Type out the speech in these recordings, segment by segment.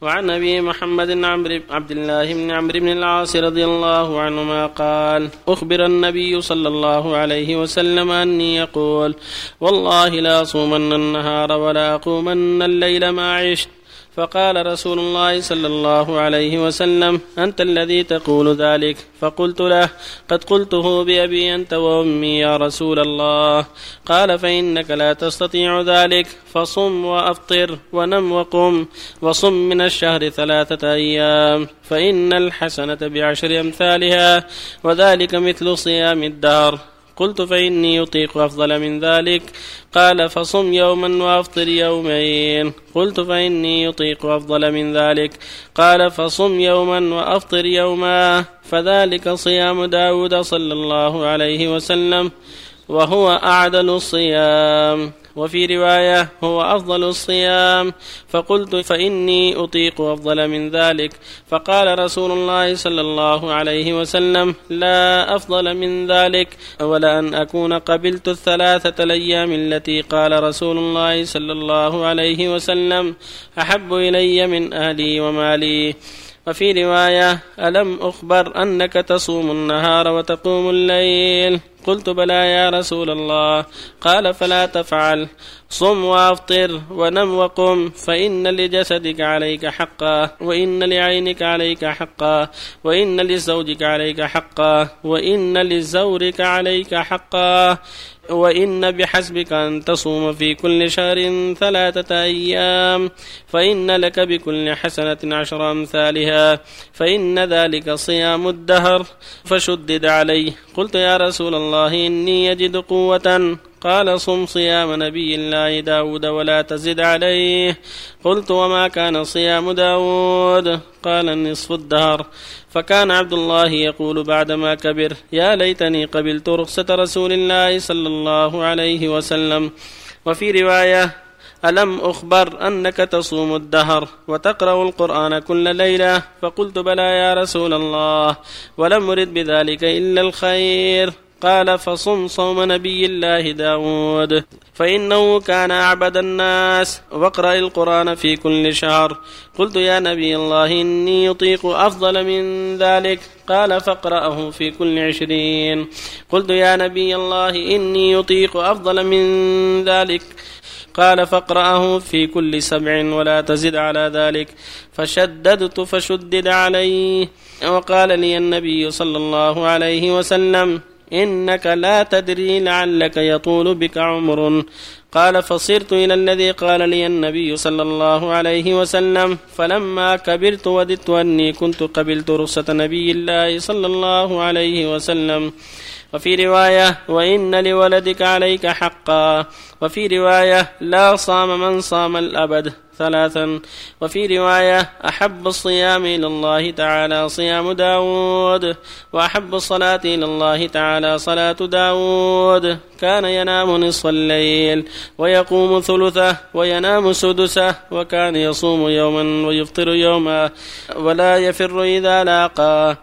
وعن أبي محمد عمرو عبد الله بن عمرو بن العاص رضي الله عنهما قال أخبر النبي صلى الله عليه وسلم أني يقول والله لا أصومن النهار ولا أقومن الليل ما عشت. فقال رسول الله صلى الله عليه وسلم أنت الذي تقول ذلك؟ فقلت له قد قلته بأبي أنت وأمي يا رسول الله. قال فإنك لا تستطيع ذلك فصم وأفطر ونم وقم وصم من الشهر ثلاثة أيام فإن الحسنة بعشر أمثالها وذلك مثل صيام الدهر. قلت فإني أطيق أفضل من ذلك. قال فصم يوما وأفطر يومين. قلت فإني أطيق أفضل من ذلك. قال فصم يوما وأفطر يوما. فذلك صيام داود صلى الله عليه وسلم. وهو أعدل الصيام. وفي رواية هو أفضل الصيام. فقلت فإني أطيق أفضل من ذلك. فقال رسول الله صلى الله عليه وسلم لا أفضل من ذلك. ولا أن أكون قبلت الثلاثة الأيام التي قال رسول الله صلى الله عليه وسلم أحب إلي من أهلي ومالي. وفي رواية ألم أخبر أنك تصوم النهار وتقوم الليل؟ قلت بلى يا رسول الله. قال فلا تفعل. صم وافطر ونم وقم. فإن لجسدك عليك حقا. وإن لعينك عليك حقا. وإن لزوجك عليك حقا. وإن لزورك عليك حقا. وإن بحسبك أن تصوم في كل شهر ثلاثة أيام فإن لك بكل حسنة عشر أمثالها فإن ذلك صيام الدهر فشدد عليه. قلت يا رسول الله إني يجد قوة قال صم صيام نبي الله داود ولا تزد عليه. قلت وما كان صيام داود. قال نصف الدهر. فكان عبد الله يقول بعدما كبر يا ليتني قبلت رخصة رسول الله صلى الله عليه وسلم. وفي رواية ألم أخبر أنك تصوم الدهر وتقرأ القرآن كل ليلة؟ فقلت بلى يا رسول الله ولم أرد بذلك إلا الخير. قال فصم صوم نبي الله داود. فإنه كان أعبد الناس. واقرأ القرآن في كل شهر. قلت يا نبي الله إني يطيق أفضل من ذلك. قال فاقرأه في كل عشرين. قلت يا نبي الله إني يطيق أفضل من ذلك. قال فاقرأه في كل سبع ولا تزد على ذلك. فشددت فشدد عليه. وقال لي النبي صلى الله عليه وسلم إنك لا تدري لعلك يطول بك عمر. قال فصرت إلى الذي قال لي النبي صلى الله عليه وسلم فلما كبرت وددت أني كنت قبلت رخصة نبي الله صلى الله عليه وسلم. وفي رواية وإن لولدك عليك حقا. وفي رواية لا صام من صام الأبد. ثلاثا. وفي رواية أحب الصيام إلى الله تعالى صيام داود وأحب الصلاة إلى الله تعالى صلاة داود. كان ينام نصف الليل ويقوم ثلثه وينام سدسه وكان يصوم يوما ويفطر يوما ولا يفر إذا لاقاه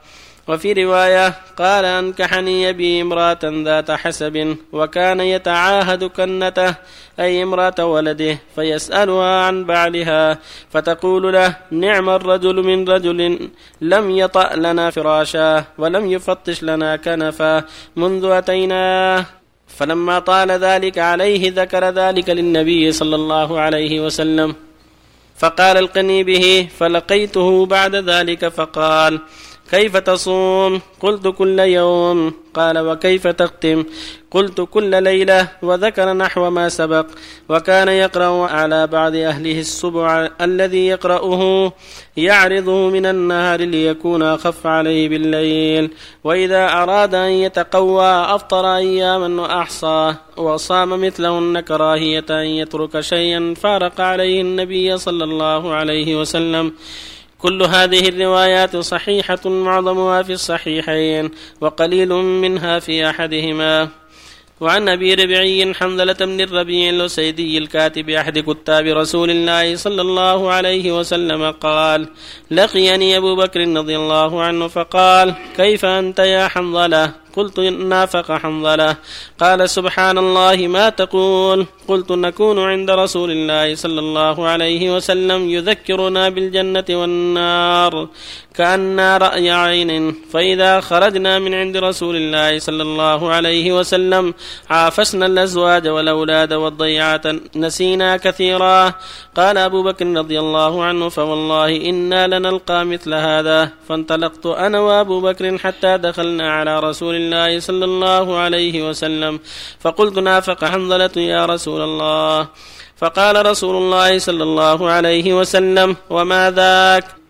وفي رواية قال أنكحني أبي امرأة ذات حسب وكان يتعاهد كنته أي امرأة ولده فيسألها عن بعلها فتقول له نعم الرجل من رجل لم يطأ لنا فراشا ولم يفتش لنا كنفا منذ أتيناه. فلما طال ذلك عليه ذكر ذلك للنبي صلى الله عليه وسلم. فقال القني به فلقيته بعد ذلك فقال كيف تصوم؟ قلت كل يوم. قال وكيف تختم قلت كل ليلة وذكر نحو ما سبق. وكان يقرأ على بعض أهله السبع الذي يقرأه يعرضه من النهار ليكون أخف عليه بالليل. وإذا أراد أن يتقوى أفطر أياما وأحصى. وصام مثلهن كراهية أن يترك شيئا فارق عليه النبي صلى الله عليه وسلم. كل هذه الروايات صحيحة معظمها في الصحيحين وقليل منها في أحدهما وعن أبي ربعي حنظلة بن الربيع الأسيدي الكاتب أحد كتاب رسول الله صلى الله عليه وسلم قال: لقيني أبو بكر رضي الله عنه فقال: كيف أنت يا حنظلة؟ قلت نافق حنظلة. قال سبحان الله ما تقول. قلت نكون عند رسول الله صلى الله عليه وسلم يذكرنا بالجنة والنار كأننا رأي عين. فإذا خرجنا من عند رسول الله صلى الله عليه وسلم عافسنا الأزواج والأولاد والضيعات نسينا كثيرا. قال أبو بكر رضي الله عنه فوالله إنا لنلقى مثل هذا. فانطلقت أنا وأبو بكر حتى دخلنا على رسول الله صلى الله عليه وسلم. فقلت نافق حنظلة يا رسول الله. فقال رسول الله صلى الله عليه وسلم وما ذاك؟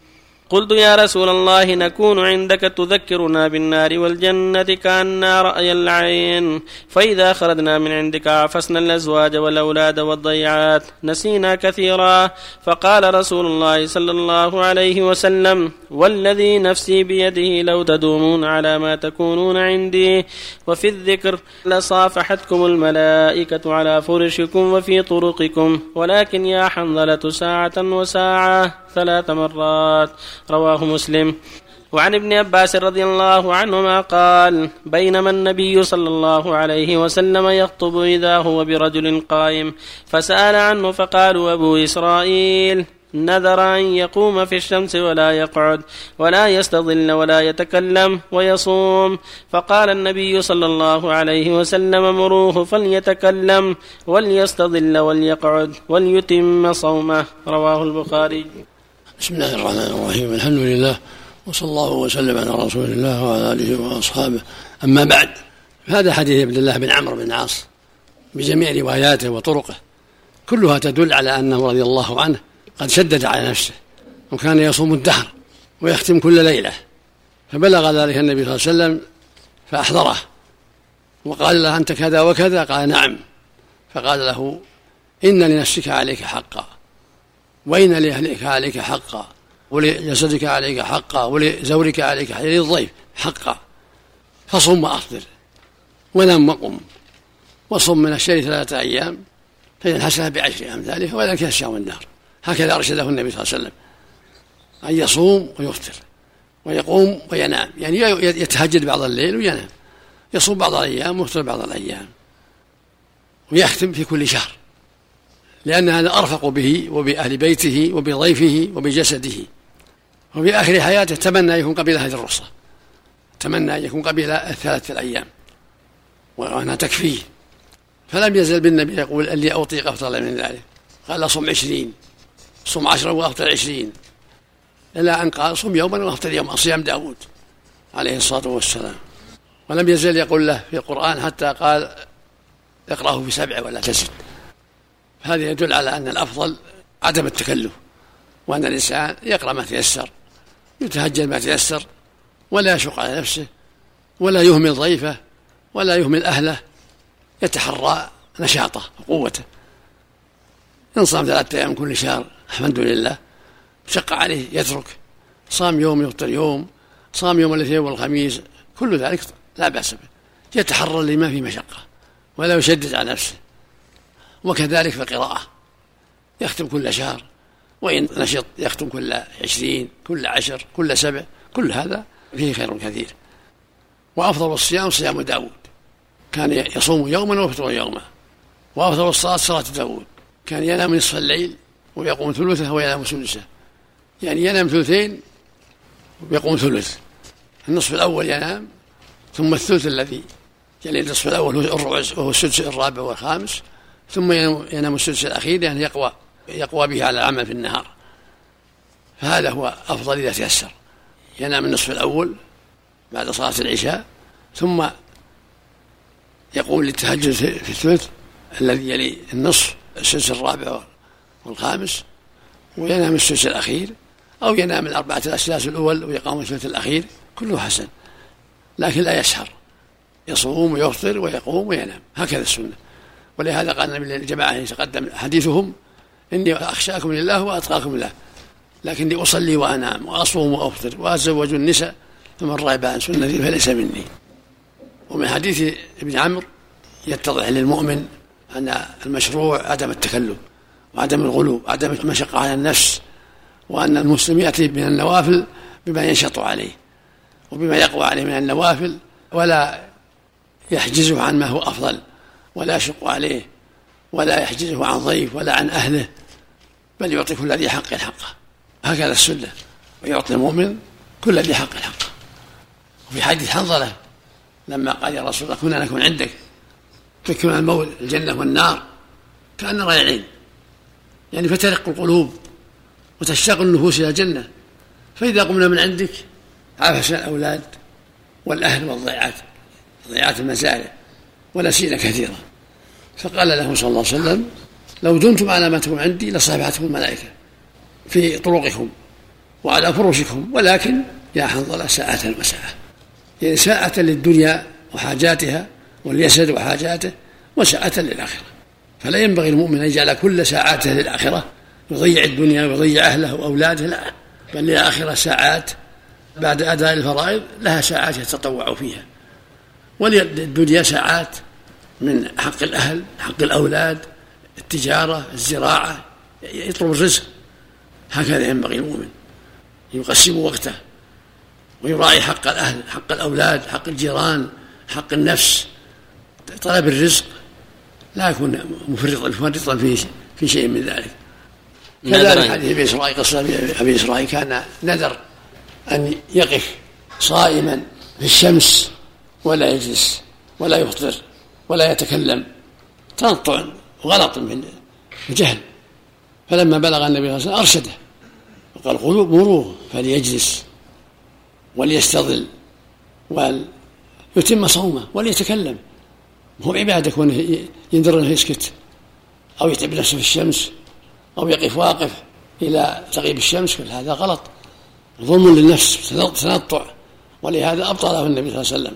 قلت يا رسول الله نكون عندك تذكرنا بالنار والجنة كأننا رأي العين. فإذا خرجنا من عندك عفسنا الأزواج والأولاد والضيعات نسينا كثيرا. فقال رسول الله صلى الله عليه وسلم والذي نفسي بيده لو تدومون على ما تكونون عندي. وفي الذكر لصافحتكم الملائكة على فرشكم وفي طرقكم ولكن يا حنظلة ساعة وساعة. ثلاث مرات. رواه مسلم. وعن ابن عباس رضي الله عنهما قال بينما النبي صلى الله عليه وسلم يخطب إذا هو برجل قائم. فسأل عنه فقالوا أبو إسرائيل نذر أن يقوم في الشمس ولا يقعد ولا يستظل ولا يتكلم ويصوم. فقال النبي صلى الله عليه وسلم مروه فليتكلم وليستظل وليقعد وليتم صومه. رواه البخاري. بسم الله الرحمن الرحيم. الحمد لله وصلى الله وسلم على رسول الله وعلى آله وأصحابه. أما بعد هذا حديث عبد الله بن عمرو بن العاص بجميع رواياته وطرقه. كلها تدل على أنه رضي الله عنه قد شدد على نفسه وكان يصوم الدهر ويختم كل ليلة. فبلغ ذلك النبي صلى الله عليه وسلم فأحضره. وقال له أنت كذا وكذا؟ قال نعم. فقال له إن لنفسك عليك حقا. وإن لأهلك عليك حقا؟ ولجسدك عليك حقا؟ ولزورك عليك حقا؟ للضيف حقا. فصم وأفطر. ونم وقم. وصم من الشهر ثلاثة أيام. فإن الحسنة بعشر أمثالها وذلك الشام النار هكذا أرشده النبي صلى الله عليه وسلم. أن يصوم ويفطر. ويقوم وينام. يعني يتهجد بعض الليل وينام. يصوم بعض الأيام ويفطر بعض الأيام. ويختم في كل شهر. لأن هذا أرفق به وبأهل بيته وبضيفه وبجسده. وفي آخر حياته تمنى أن يكون قبل هذه الرخصة. تمنى أن يكون قبل الثلاثة الأيام. وأنها تكفيه فلم يزل بالنبي يقول اللي أطيق أفضل من ذلك. قال صم عشرين. صم عشرا وأفطر عشرين. إلى أن قال صم يوما وأفطر يوما صيام داود عليه الصلاة والسلام. ولم يزل يقول له في القرآن حتى قال اقرأه في سبع ولا تزد. هذا يدل على أن الأفضل عدم التكلف وأن الإنسان يقرأ ما تيسر يتهجد ما تيسر ولا يشق على نفسه ولا يهمل ضيفه ولا يهمل أهله يتحرى نشاطه وقوته. إن صام ثلاثة أيام كل شهر الحمد لله. شق عليه يترك. صام يوم يفطر يوم. صام يوم الاثنين والخميس. كل ذلك لا بأس به. يتحرى لما في مشقة ولا يشدد على نفسه. وكذلك في القراءة. يختم كل شهر وإن نشط يختم كل عشرين كل عشر كل سبع كل هذا فيه خير كثير. وأفضل الصيام صيام داود. كان يصوم يوما ويفطر يوما. وأفضل الصلاة صلاة داود. كان ينام نصف الليل ويقوم ثلثه وينام سدسه. يعني ينام ثلثين ويقوم ثلث. النصف الأول ينام ثم الثلث الذي يلي النصف الأول هو الربع وهو السدس الرابع والخامس. ثم ينام السدس الأخير لأنه يقوى يقوى به على العمل في النهار. فهذا هو أفضل إذا تيسر. ينام النصف الأول بعد صلاة العشاء ثم يقوم للتهجد في الثلث الذي يلي النصف السدس الرابع والخامس وينام السدس الأخير أو ينام الأربعة الأسلاس الأول ويقام الثلث الأخير كله حسن. لكن لا يسهر. يصوم ويفطر ويقوم وينام. هكذا السنة. ولهذا قال النبي للجماعة يتقدم حديثهم إني أخشاكم لله وأتقاكم له لكني أصلي وأنام وأصوم وأفطر وأتزوج النساء فمن رغب عن سنتي فليس مني. ومن حديث ابن عمرو يتضح للمؤمن أن المشروع عدم التكلف وعدم الغلو وعدم المشقة على النفس وأن المسلم يأتي من النوافل بما ينشط عليه وبما يقوى عليه من النوافل ولا يحجزه عن ما هو أفضل. ولا يشق عليه ولا يحجزه عن ضيف ولا عن أهله بل يعطي كل ذي حق حقه هكذا السنة. ويعطي المؤمن كل ذي حق حقه وفي حديث حنظلة لما قال يا رسول الله كنا نكون عندك. تكون الموت الجنة والنار كأن ريعين يعني فترق القلوب وتشتاق النفوس إلى الجنة. فإذا قمنا من عندك عفس الأولاد والأهل والضيعات ضيعات المزارع. ونسينا كثيرا. فقال له صلى الله عليه وسلم لو دمتم على ما تكون عندي لصافحتكم الملائكة في طرقكم وعلى فرشكم ولكن يا حنظلة ساعة وساعة يعني ساعة للدنيا وحاجاتها والجسد وحاجاته وساعة للآخرة. فلا ينبغي المؤمن أن يجعل كل ساعاته للآخرة يضيع الدنيا ويضيع أهله وأولاده لا. بل للآخرة ساعات بعد أداء الفرائض لها ساعات يتطوع فيها. وللدنيا ساعات من حق الأهل حق الأولاد التجارة الزراعة يطلب الرزق. هكذا ينبغي المؤمن. يقسم وقته ويراعي حق الأهل حق الأولاد حق الجيران حق النفس. طلب الرزق لا يكون مفرطا مفرطا في في شيء من ذلك. كذلك حديث أبي إسرائيل قصة أبي إسرائيل كان نذر أن يقف صائما في الشمس ولا يجلس ولا يفطر. ولا يتكلم تنطع وغلط من وجهل فلما بلغ النبي صلى الله عليه وسلم أرشده وقال مروه فليجلس وليستظل وليتم صومه وليتكلم. هو عباده كونه ينذر إنه يسكت أو يتعب نفسه في الشمس أو يقف واقف إلى تغيب الشمس كل هذا غلط. ظلم للنفس تنطع ولهذا أبطله النبي صلى الله عليه وسلم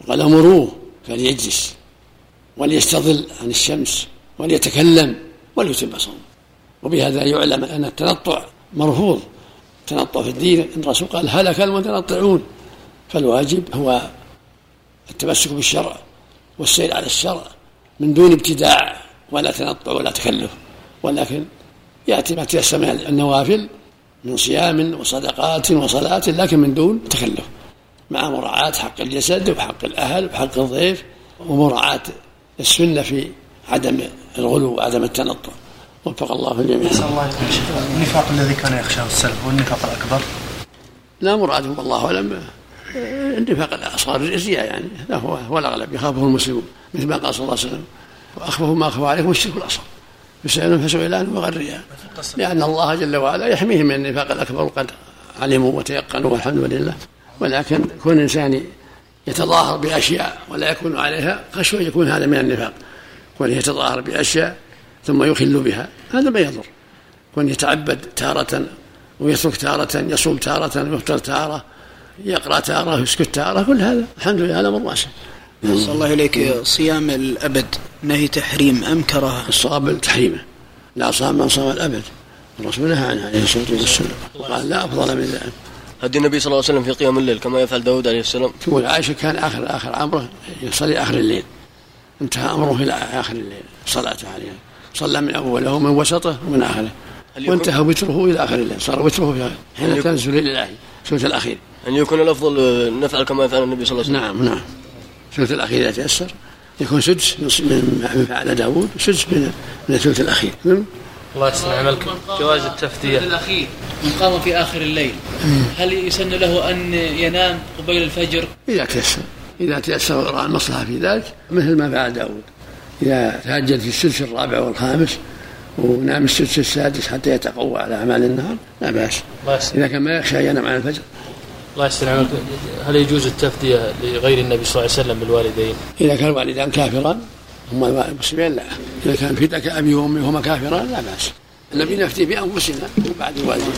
وقال أمروه فليجلس. وليستظل عن الشمس وليتكلم وليتم صومه وبهذا يعلم أن التنطع مرفوض. التنطع في الدين ان الرسول قال هلك المتنطعون. فالواجب هو التمسك بالشرع والسير على الشرع من دون ابتداع ولا تنطع ولا تكلف. ولكن يأتي ما تيسر من النوافل من صيام وصدقات وصلاة لكن من دون تكلف. مع مراعاة حق الجسد وحق الأهل وحق الضيف ومراعاة السنة في عدم الغلو وعدم التنطع. وفق الله الجميع. نسأل الله النفاق الذي كان يخشاه السلف والنفاق الأكبر؟ لا مرادهم الله أعلم النفاق الأصغر الرزية يعني. لا هو هو الأغلب يخافه المسلمون مثل ما قال صلى الله عليه وسلم. وأخفه ما أخفى عليكم الشرك الأصغر. يسألون فسئلان وغريا لأن الله جل وعلا يحميهم من النفاق الأكبر وقد علموا وتيقنوا والحمد لله. ولكن كون الإنسان يتظاهر بأشياء ولا يكون عليها خشوة يكون هذا من النفاق. كون يتظاهر بأشياء ثم يخل بها هذا ما يضر. كون يتعبد تارة ويترك تارة يصوم تارة ويفطر تارة يقرأ تارة ويسكت تارة كل هذا الحمد لله هذا من راسه صلى الله إليك صيام الأبد نهي تحريم أم كراهة الصواب تحريمه لا صام من صام الأبد. الرسول نهى عنه عليه الصلاة والسلام. وقال لا أفضل من ذلك. هدي النبي صلى الله عليه وسلم في قيام الليل كما يفعل داود عليه السلام. تقول عائشة كان آخر آخر أمره يصلي آخر الليل. انتهى أمره إلى آخر الليل صلاته عليه صلى من أوله ومن وسطه ومن آخره. وانتهى وتره إلى آخر الليل صار وتره حين تنزل إلى الثلث الأخير. أن يكون الأفضل نفعل كما يفعل النبي صلى الله عليه وسلم. نعم نعم. الثلث الأخير إذا تيسر يكون سدس من فعل داود سدس من الثلث الأخير. الله يحسن عملك. جواز التفدية الأخير من قام في آخر الليل. هل يسن له أن ينام قبيل الفجر؟ إذا تيسر. إذا تيسر رأى المصلحة في ذلك مثل ما فعل داود. إذا تهجد في السدس الرابع والخامس ونام السدس السادس حتى يتقوى على أعمال النهار لا بأس. إذا كان ما يخشى ينام عن الفجر. الله يحسن عملك. هل يجوز التفدية لغير النبي صلى الله عليه وسلم بالوالدين؟ إذا كان الوالدان كافران هما المسلمين لا إذا كان فداك أبي وأمي وهما كافران لا بأس. النبي نفتي بأنفسنا وبعد الوالدين.